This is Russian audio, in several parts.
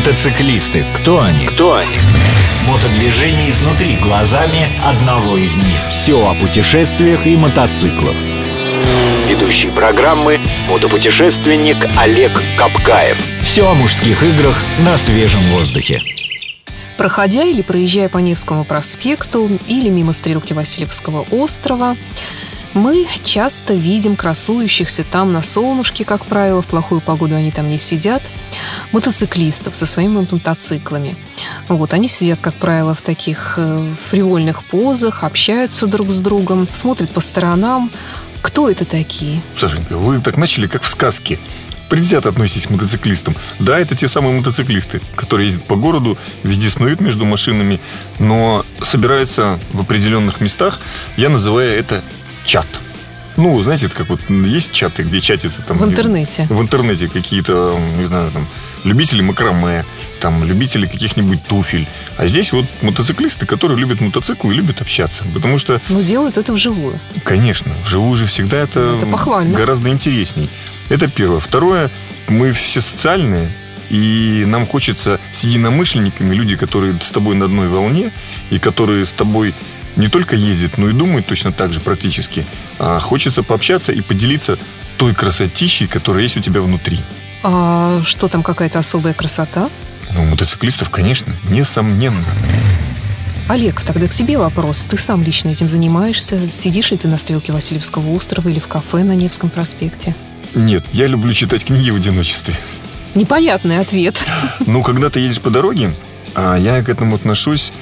Мотоциклисты. Кто они? Кто они? Мотодвижение изнутри глазами одного из них. Все о путешествиях и мотоциклах. Ведущий программы мотопутешественник Олег Капкаев. Все о мужских играх на свежем воздухе. Проходя или проезжая по Невскому проспекту или мимо стрелки Васильевского острова, мы часто видим красующихся там на солнышке, как правило, в плохую погоду они там не сидят, мотоциклистов со своими мотоциклами. Вот, они сидят, как правило, в таких э, фривольных позах, общаются друг с другом, смотрят по сторонам. Кто это такие? Сашенька, вы так начали, как в сказке предвзято относитесь к мотоциклистам. Да, это те самые мотоциклисты, которые ездят по городу, везде снуют между машинами, но собираются в определенных местах. Я называю это чат. Ну, знаете, это как вот есть чаты, где чатятся там... В интернете. В интернете какие-то, не знаю, там, любители макраме, там, любители каких-нибудь туфель. А здесь вот мотоциклисты, которые любят мотоциклы и любят общаться. Потому что... Ну, делают это вживую. Конечно. Вживую же всегда это, это похвально. гораздо интересней. Это первое. Второе, мы все социальные, и нам хочется с единомышленниками, люди, которые с тобой на одной волне, и которые с тобой не только ездит, но и думает точно так же практически. А хочется пообщаться и поделиться той красотищей, которая есть у тебя внутри. А что там, какая-то особая красота? Ну, мотоциклистов, конечно, несомненно. Олег, тогда к тебе вопрос. Ты сам лично этим занимаешься? Сидишь ли ты на стрелке Васильевского острова или в кафе на Невском проспекте? Нет, я люблю читать книги в одиночестве. Непонятный ответ. Ну, когда ты едешь по дороге, а я к этому отношусь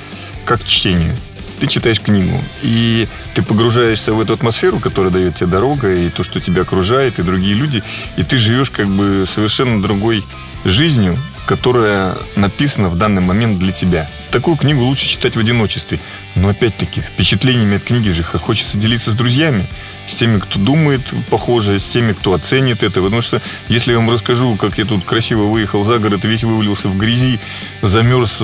как к чтению ты читаешь книгу, и ты погружаешься в эту атмосферу, которая дает тебе дорога, и то, что тебя окружает, и другие люди, и ты живешь как бы совершенно другой жизнью, которая написана в данный момент для тебя. Такую книгу лучше читать в одиночестве. Но опять-таки, впечатлениями от книги же хочется делиться с друзьями, с теми, кто думает похоже, с теми, кто оценит это. Потому что если я вам расскажу, как я тут красиво выехал за город, весь вывалился в грязи, замерз,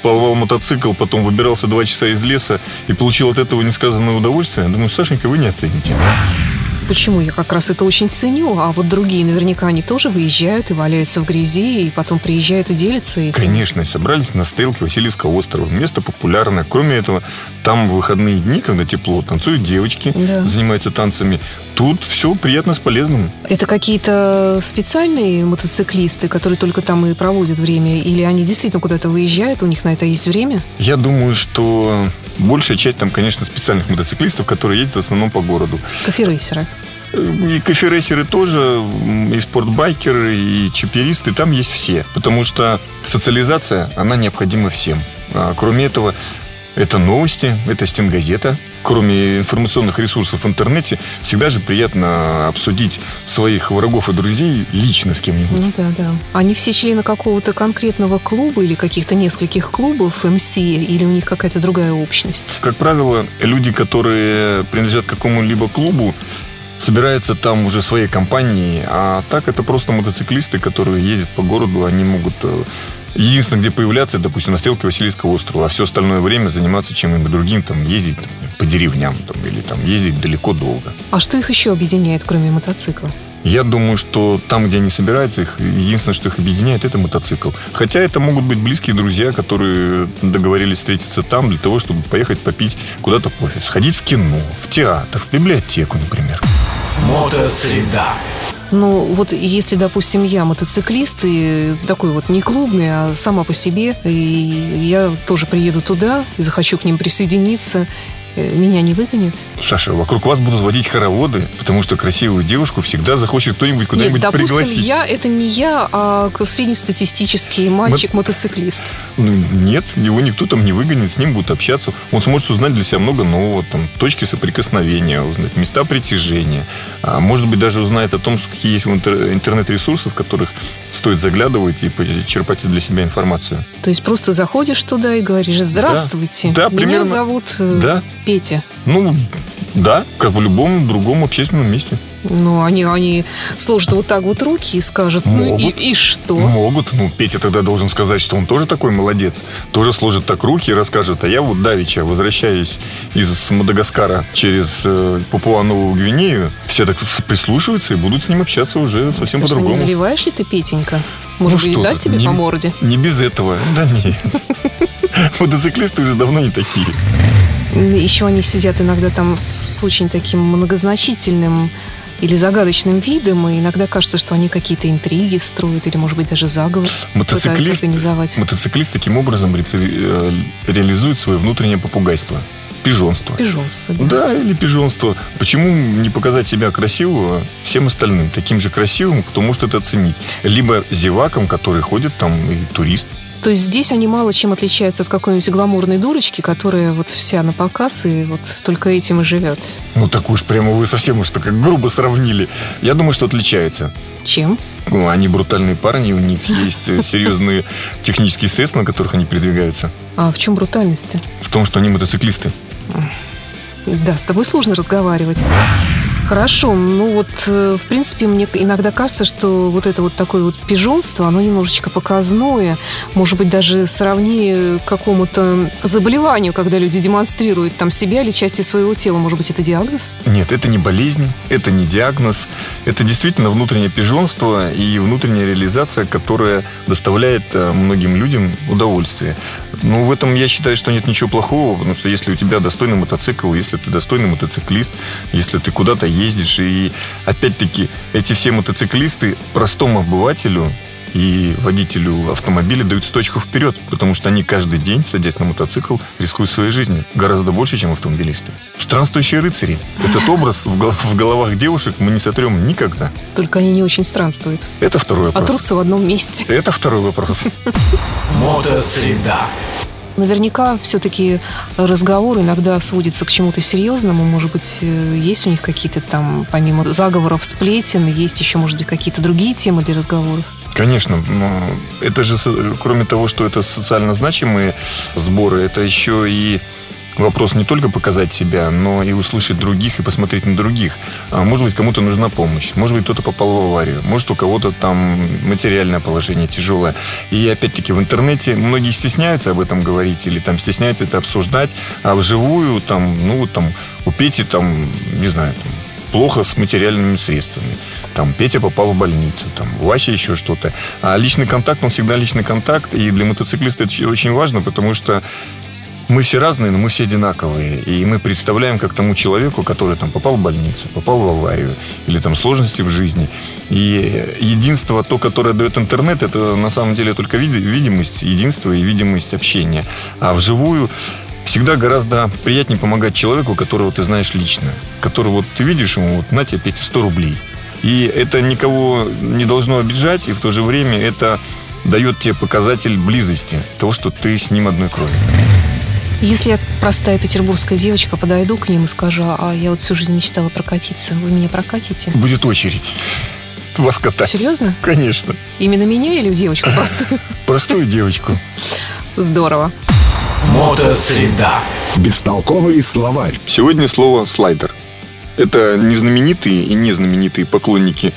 порвал мотоцикл, потом выбирался два часа из леса и получил от этого несказанное удовольствие, я думаю, Сашенька, вы не оцените. Почему? Я как раз это очень ценю. А вот другие наверняка они тоже выезжают и валяются в грязи, и потом приезжают и делятся этим. Конечно, собрались на стрелке Васильевского острова. Место популярное. Кроме этого, там в выходные дни, когда тепло, танцуют девочки, да. занимаются танцами. Тут все приятно с полезным. Это какие-то специальные мотоциклисты, которые только там и проводят время? Или они действительно куда-то выезжают, у них на это есть время? Я думаю, что большая часть там, конечно, специальных мотоциклистов, которые ездят в основном по городу. Коферейсеры. И коферейсеры тоже, и спортбайкеры, и чиперисты, там есть все. Потому что социализация, она необходима всем. А, кроме этого, это новости, это стенгазета. Кроме информационных ресурсов в интернете, всегда же приятно обсудить своих врагов и друзей лично с кем-нибудь. Ну да, да. Они все члены какого-то конкретного клуба или каких-то нескольких клубов МС, или у них какая-то другая общность? Как правило, люди, которые принадлежат какому-либо клубу, собираются там уже своей компанией, а так это просто мотоциклисты, которые ездят по городу, они могут э, Единственное, где появляться, допустим, на стрелке Васильевского острова, а все остальное время заниматься чем-нибудь другим, там, ездить по деревням там, или там, ездить далеко долго. А что их еще объединяет, кроме мотоцикла? Я думаю, что там, где они собираются, их, единственное, что их объединяет, это мотоцикл. Хотя это могут быть близкие друзья, которые договорились встретиться там для того, чтобы поехать попить куда-то кофе, сходить в кино, в театр, в библиотеку, например. Мотосреда. Ну, вот если, допустим, я мотоциклист и такой вот не клубный, а сама по себе, и я тоже приеду туда и захочу к ним присоединиться, меня не выгонят? Саша, вокруг вас будут водить хороводы, потому что красивую девушку всегда захочет кто-нибудь куда-нибудь Нет, допустим, пригласить. я это не я, а среднестатистический мальчик-мотоциклист. Ну, нет, его никто там не выгонит, с ним будут общаться. Он сможет узнать для себя много нового, там, точки соприкосновения, узнать места притяжения. А может быть, даже узнает о том, что какие есть интернет-ресурсы, в которых стоит заглядывать и черпать для себя информацию. То есть просто заходишь туда и говоришь, здравствуйте, да, да, меня примерно, зовут э, да. Петя. Ну, да, как в любом другом общественном месте. Ну, они, они сложат вот так вот руки и скажут, ну и, Могут. и что? Могут. Ну, Петя тогда должен сказать, что он тоже такой молодец. Тоже сложит так руки и расскажет. А я вот давеча, возвращаясь из Мадагаскара через э, Папуа-Новую Гвинею, все так прислушиваются и будут с ним общаться уже совсем Слушай, по-другому. Не заливаешь ли ты, Петенька? Может Ну быть, дать тебе не- по морде? Не без этого. Да нет. Мотоциклисты уже давно не такие. Еще они сидят иногда там с очень таким многозначительным или загадочным видом, и иногда кажется, что они какие-то интриги строят, или, может быть, даже заговор Мотоциклист, организовать. мотоциклист таким образом реци- э, реализует свое внутреннее попугайство. Пижонство. Пижонство, да. Да, или пижонство. Почему не показать себя красивого всем остальным? Таким же красивым, кто может это оценить. Либо зевакам, которые ходят там, и турист. То есть здесь они мало чем отличаются от какой-нибудь гламурной дурочки, которая вот вся на показ и вот только этим и живет. Ну, так уж прямо вы совсем уж так грубо сравнили. Я думаю, что отличается. Чем? Ну, они брутальные парни, у них есть э, серьезные технические средства, на которых они передвигаются. А в чем брутальность-то? В том, что они мотоциклисты. Да, с тобой сложно разговаривать. Хорошо, ну вот, э, в принципе, мне иногда кажется, что вот это вот такое вот пижонство, оно немножечко показное, может быть, даже сравнее к какому-то заболеванию, когда люди демонстрируют там себя или части своего тела. Может быть, это диагноз? Нет, это не болезнь, это не диагноз. Это действительно внутреннее пижонство и внутренняя реализация, которая доставляет э, многим людям удовольствие. Ну, в этом я считаю, что нет ничего плохого, потому что если у тебя достойный мотоцикл, если ты достойный мотоциклист, если ты куда-то ездишь, и опять-таки эти все мотоциклисты простому обывателю и водителю автомобиля дают точку вперед, потому что они каждый день, садясь на мотоцикл, рискуют своей жизнью. Гораздо больше, чем автомобилисты. Странствующие рыцари. Этот образ в гол- в головах девушек мы не сотрем никогда. Только они не очень странствуют, Это второй а вопрос. трутся в одном месте. Это второй вопрос. Мотосреда. Наверняка все-таки разговор иногда сводится к чему-то серьезному. Может быть, э, есть у них какие-то там, помимо заговоров, сплетен, есть еще, может быть, какие-то другие темы для разговоров? Конечно, но это же, кроме того, что это социально значимые сборы, это еще и вопрос не только показать себя, но и услышать других и посмотреть на других. А, Может быть, кому-то нужна помощь, может быть, кто-то попал в аварию, может, у кого-то там материальное положение тяжелое. И опять-таки в интернете многие стесняются об этом говорить или там стесняются это обсуждать, а вживую там, ну там у Пети там, не знаю, там, плохо с материальными средствами. Там Петя попал в больницу, там Вася еще что-то. А личный контакт, он всегда личный контакт. И для мотоциклиста это очень важно, потому что мы все разные, но мы все одинаковые. И мы представляем, как тому человеку, который там попал в больницу, попал в аварию, или там сложности в жизни. И единство, то, которое дает интернет, это на самом деле только види- видимость, единство и видимость общения. А вживую всегда гораздо приятнее помогать человеку, которого ты знаешь лично. Которого вот ты видишь ему, вот на тебе, Петя, 100 рублей. И это никого не должно обижать, и в то же время это дает тебе показатель близости, того, что ты с ним одной крови. Если я простая петербургская девочка подойду к ним и скажу, а я вот всю жизнь мечтала прокатиться, вы меня прокатите? Будет очередь вас катать. Серьезно? Конечно. Именно меня или девочку просто? Простую девочку. Здорово. Мотосреда. Бестолковый словарь. Сегодня слово «слайдер». Это не знаменитые и не знаменитые поклонники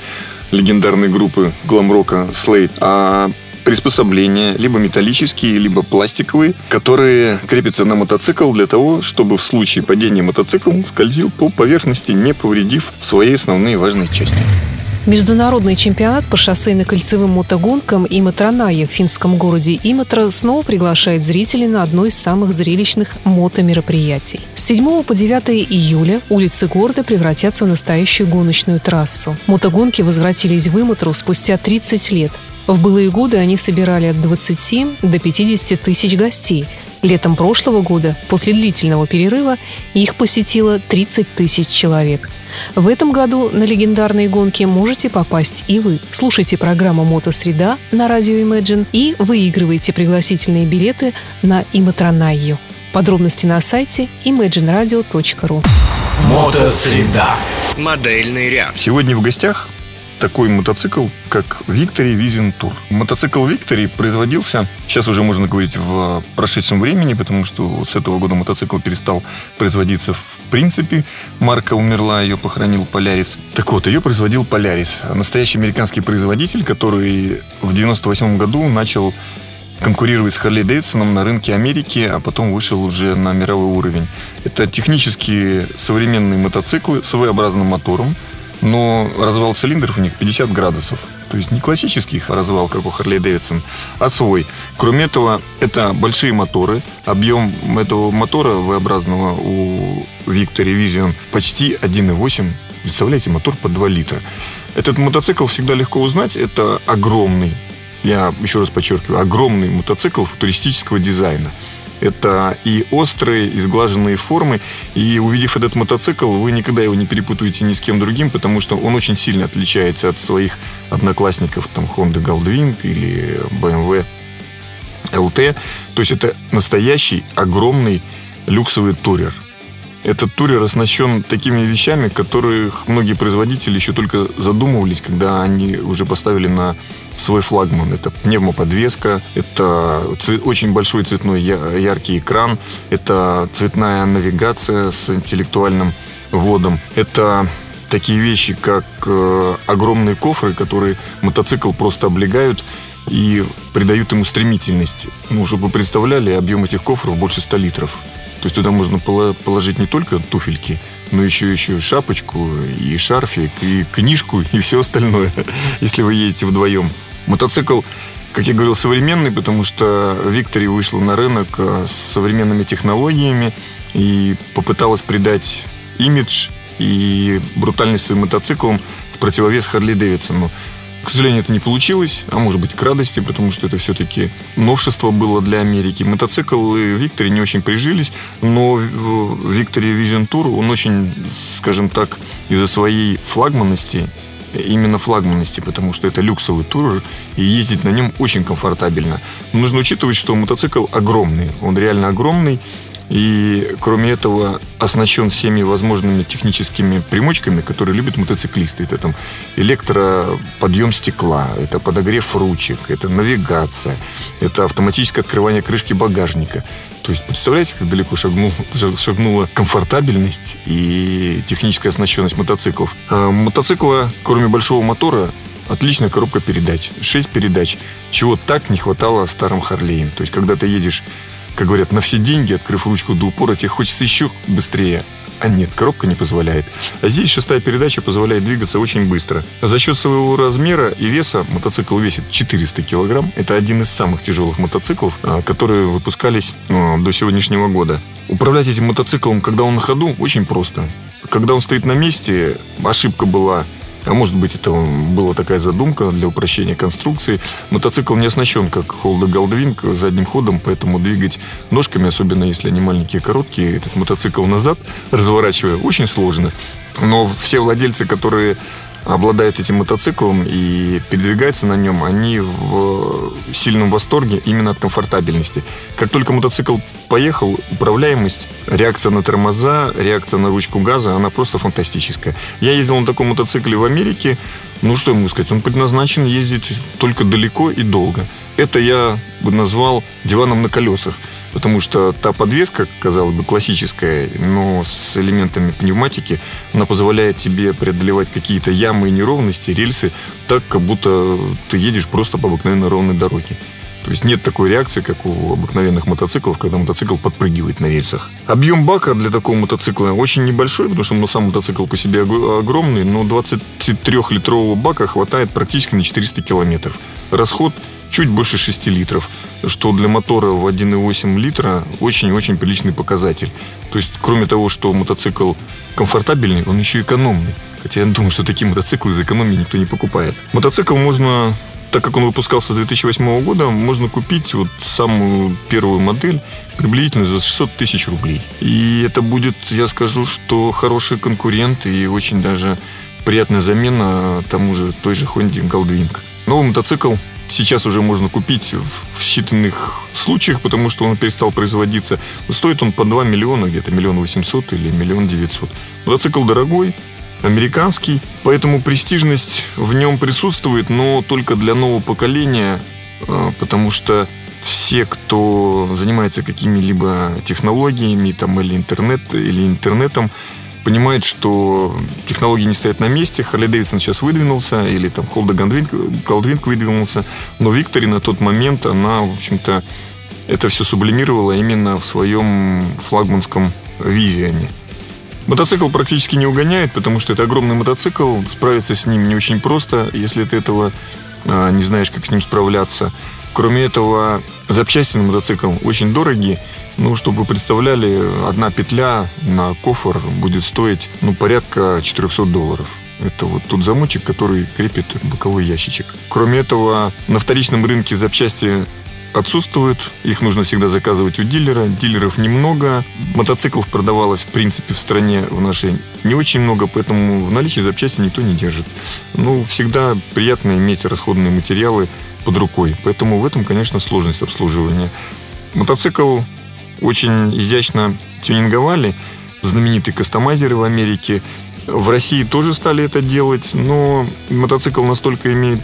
легендарной группы глам-рока Slade, а приспособления, либо металлические, либо пластиковые, которые крепятся на мотоцикл для того, чтобы в случае падения мотоцикл скользил по поверхности, не повредив свои основные важные части. Международный чемпионат по шоссейно-кольцевым мотогонкам Иматраная в финском городе Иматра снова приглашает зрителей на одно из самых зрелищных мотомероприятий. С 7 по 9 июля улицы города превратятся в настоящую гоночную трассу. Мотогонки возвратились в Иматру спустя 30 лет. В былые годы они собирали от 20 до 50 тысяч гостей. Летом прошлого года, после длительного перерыва, их посетило 30 тысяч человек. В этом году на легендарные гонки можете попасть и вы. Слушайте программу «Мотосреда» на радио Imagine и выигрывайте пригласительные билеты на Иматранайю. Подробности на сайте imagineradio.ru Мотосреда. Модельный ряд. Сегодня в гостях такой мотоцикл, как Victory Vision Tour. Мотоцикл Victory производился, сейчас уже можно говорить в прошедшем времени, потому что с этого года мотоцикл перестал производиться в принципе. Марка умерла, ее похоронил Polaris. Так вот, ее производил Polaris. Настоящий американский производитель, который в 98 году начал конкурировать с Харли Дэвидсоном на рынке Америки, а потом вышел уже на мировой уровень. Это технически современные мотоциклы с V-образным мотором, но развал цилиндров у них 50 градусов. То есть не классический развал, как у Харли Дэвидсон, а свой. Кроме этого, это большие моторы. Объем этого мотора V-образного у Victory Vision почти 1,8. Представляете, мотор по 2 литра. Этот мотоцикл всегда легко узнать. Это огромный, я еще раз подчеркиваю, огромный мотоцикл футуристического дизайна. Это и острые, и сглаженные формы. И увидев этот мотоцикл, вы никогда его не перепутаете ни с кем другим, потому что он очень сильно отличается от своих одноклассников, там, Honda Goldwing или BMW LT. То есть это настоящий, огромный люксовый турер. Этот турер оснащен такими вещами, которых многие производители еще только задумывались, когда они уже поставили на свой флагман. Это пневмоподвеска, это очень большой цветной яркий экран, это цветная навигация с интеллектуальным вводом, это такие вещи, как э, огромные кофры, которые мотоцикл просто облегают и придают ему стремительность. Ну, чтобы вы представляли, объем этих кофров больше 100 литров. То есть туда можно положить не только туфельки, но еще еще шапочку, и шарфик, и книжку, и все остальное, если вы едете вдвоем. Мотоцикл, как я говорил, современный, потому что Виктори вышла на рынок э, с современными технологиями и попыталась придать имидж и брутальность своим мотоциклам в противовес Харли Дэвидсону. К сожалению, это не получилось, а может быть к радости, потому что это все-таки новшество было для Америки. Мотоциклы Виктори не очень прижились, но Виктори Vision Tour, он очень, скажем так, из-за своей флагманности именно флагманности, потому что это люксовый тур, и ездить на нем очень комфортабельно. Но нужно учитывать, что мотоцикл огромный, он реально огромный, и кроме этого оснащен всеми возможными техническими примочками, которые любят мотоциклисты. Это там электроподъем стекла, это подогрев ручек, это навигация, это автоматическое открывание крышки багажника. То есть представляете, как далеко шагнул, шагнула комфортабельность и техническая оснащенность мотоциклов. А мотоцикла, кроме большого мотора, отличная коробка передач. Шесть передач, чего так не хватало старым Харлеем. То есть, когда ты едешь как говорят, на все деньги, открыв ручку до упора, тебе хочется еще быстрее. А нет, коробка не позволяет. А здесь шестая передача позволяет двигаться очень быстро. За счет своего размера и веса мотоцикл весит 400 килограмм. Это один из самых тяжелых мотоциклов, а, которые выпускались а, до сегодняшнего года. Управлять этим мотоциклом, когда он на ходу, очень просто. Когда он стоит на месте, ошибка была а может быть, это была такая задумка для упрощения конструкции. Мотоцикл не оснащен, как Холда Голдвинг, задним ходом, поэтому двигать ножками, особенно если они маленькие, короткие, этот мотоцикл назад, разворачивая, очень сложно. Но все владельцы, которые обладают этим мотоциклом и передвигаются на нем, они в сильном восторге именно от комфортабельности. Как только мотоцикл поехал, управляемость, реакция на тормоза, реакция на ручку газа, она просто фантастическая. Я ездил на таком мотоцикле в Америке, ну что могу сказать, он предназначен ездить только далеко и долго. Это я бы назвал диваном на колесах потому что та подвеска, казалось бы, классическая, но с элементами пневматики, она позволяет тебе преодолевать какие-то ямы и неровности, рельсы, так, как будто ты едешь просто по обыкновенной ровной дороге. То есть нет такой реакции, как у обыкновенных мотоциклов, когда мотоцикл подпрыгивает на рельсах. Объем бака для такого мотоцикла очень небольшой, потому что ну, сам мотоцикл по себе огромный, но 23-литрового бака хватает практически на 400 километров. Расход чуть больше 6 литров, что для мотора в 1,8 литра очень-очень приличный показатель. То есть, кроме того, что мотоцикл комфортабельный, он еще экономный. Хотя я думаю, что такие мотоциклы из экономии никто не покупает. Мотоцикл можно так как он выпускался с 2008 года, можно купить вот самую первую модель приблизительно за 600 тысяч рублей. И это будет, я скажу, что хороший конкурент и очень даже приятная замена тому же той же Honda Goldwing. Новый мотоцикл сейчас уже можно купить в считанных случаях, потому что он перестал производиться. Стоит он по 2 миллиона, где-то миллион восемьсот или миллион девятьсот. Мотоцикл дорогой, американский, поэтому престижность в нем присутствует, но только для нового поколения, а, потому что все, кто занимается какими-либо технологиями там, или, интернет, или интернетом, понимает, что технологии не стоят на месте. Харли Дэвидсон сейчас выдвинулся, или там Холда Голдвинг выдвинулся, но Виктори на тот момент, она, в общем-то, это все сублимировала именно в своем флагманском визионе. Мотоцикл практически не угоняет, потому что это огромный мотоцикл, справиться с ним не очень просто, если ты этого а, не знаешь, как с ним справляться. Кроме этого, запчасти на мотоцикл очень дорогие. Ну, чтобы вы представляли, одна петля на кофр будет стоить, ну, порядка 400 долларов. Это вот тот замочек, который крепит боковой ящичек. Кроме этого, на вторичном рынке запчасти отсутствуют. Их нужно всегда заказывать у дилера. Дилеров немного. Мотоциклов продавалось, в принципе, в стране в нашей не очень много, поэтому в наличии запчасти никто не держит. Ну, всегда приятно иметь расходные материалы под рукой. Поэтому в этом, конечно, сложность обслуживания. Мотоцикл очень изящно тюнинговали. Знаменитые кастомайзеры в Америке. В России тоже стали это делать, но мотоцикл настолько имеет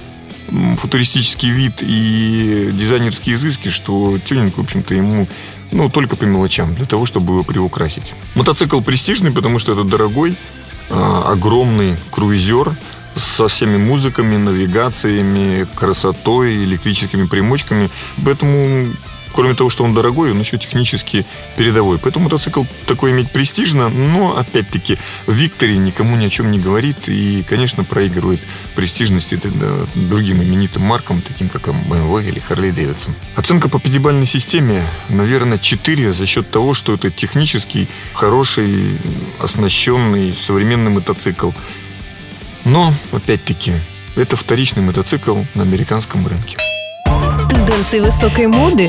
футуристический вид и дизайнерские изыски, что тюнинг, в общем-то, ему ну, только по мелочам, для того, чтобы его приукрасить. Мотоцикл престижный, потому что это дорогой, а, огромный круизер со всеми музыками, навигациями, красотой, электрическими примочками. Поэтому Кроме того, что он дорогой, он еще технически передовой. Поэтому мотоцикл такой иметь престижно, но, опять-таки, в Викторе никому ни о чем не говорит и, конечно, проигрывает престижности другим именитым маркам, таким как BMW или Harley Davidson. Оценка по пятибалльной системе, наверное, 4 за счет того, что это технический, хороший, оснащенный, современный мотоцикл. Но, опять-таки, это вторичный мотоцикл на американском рынке. Тенденции высокой моды,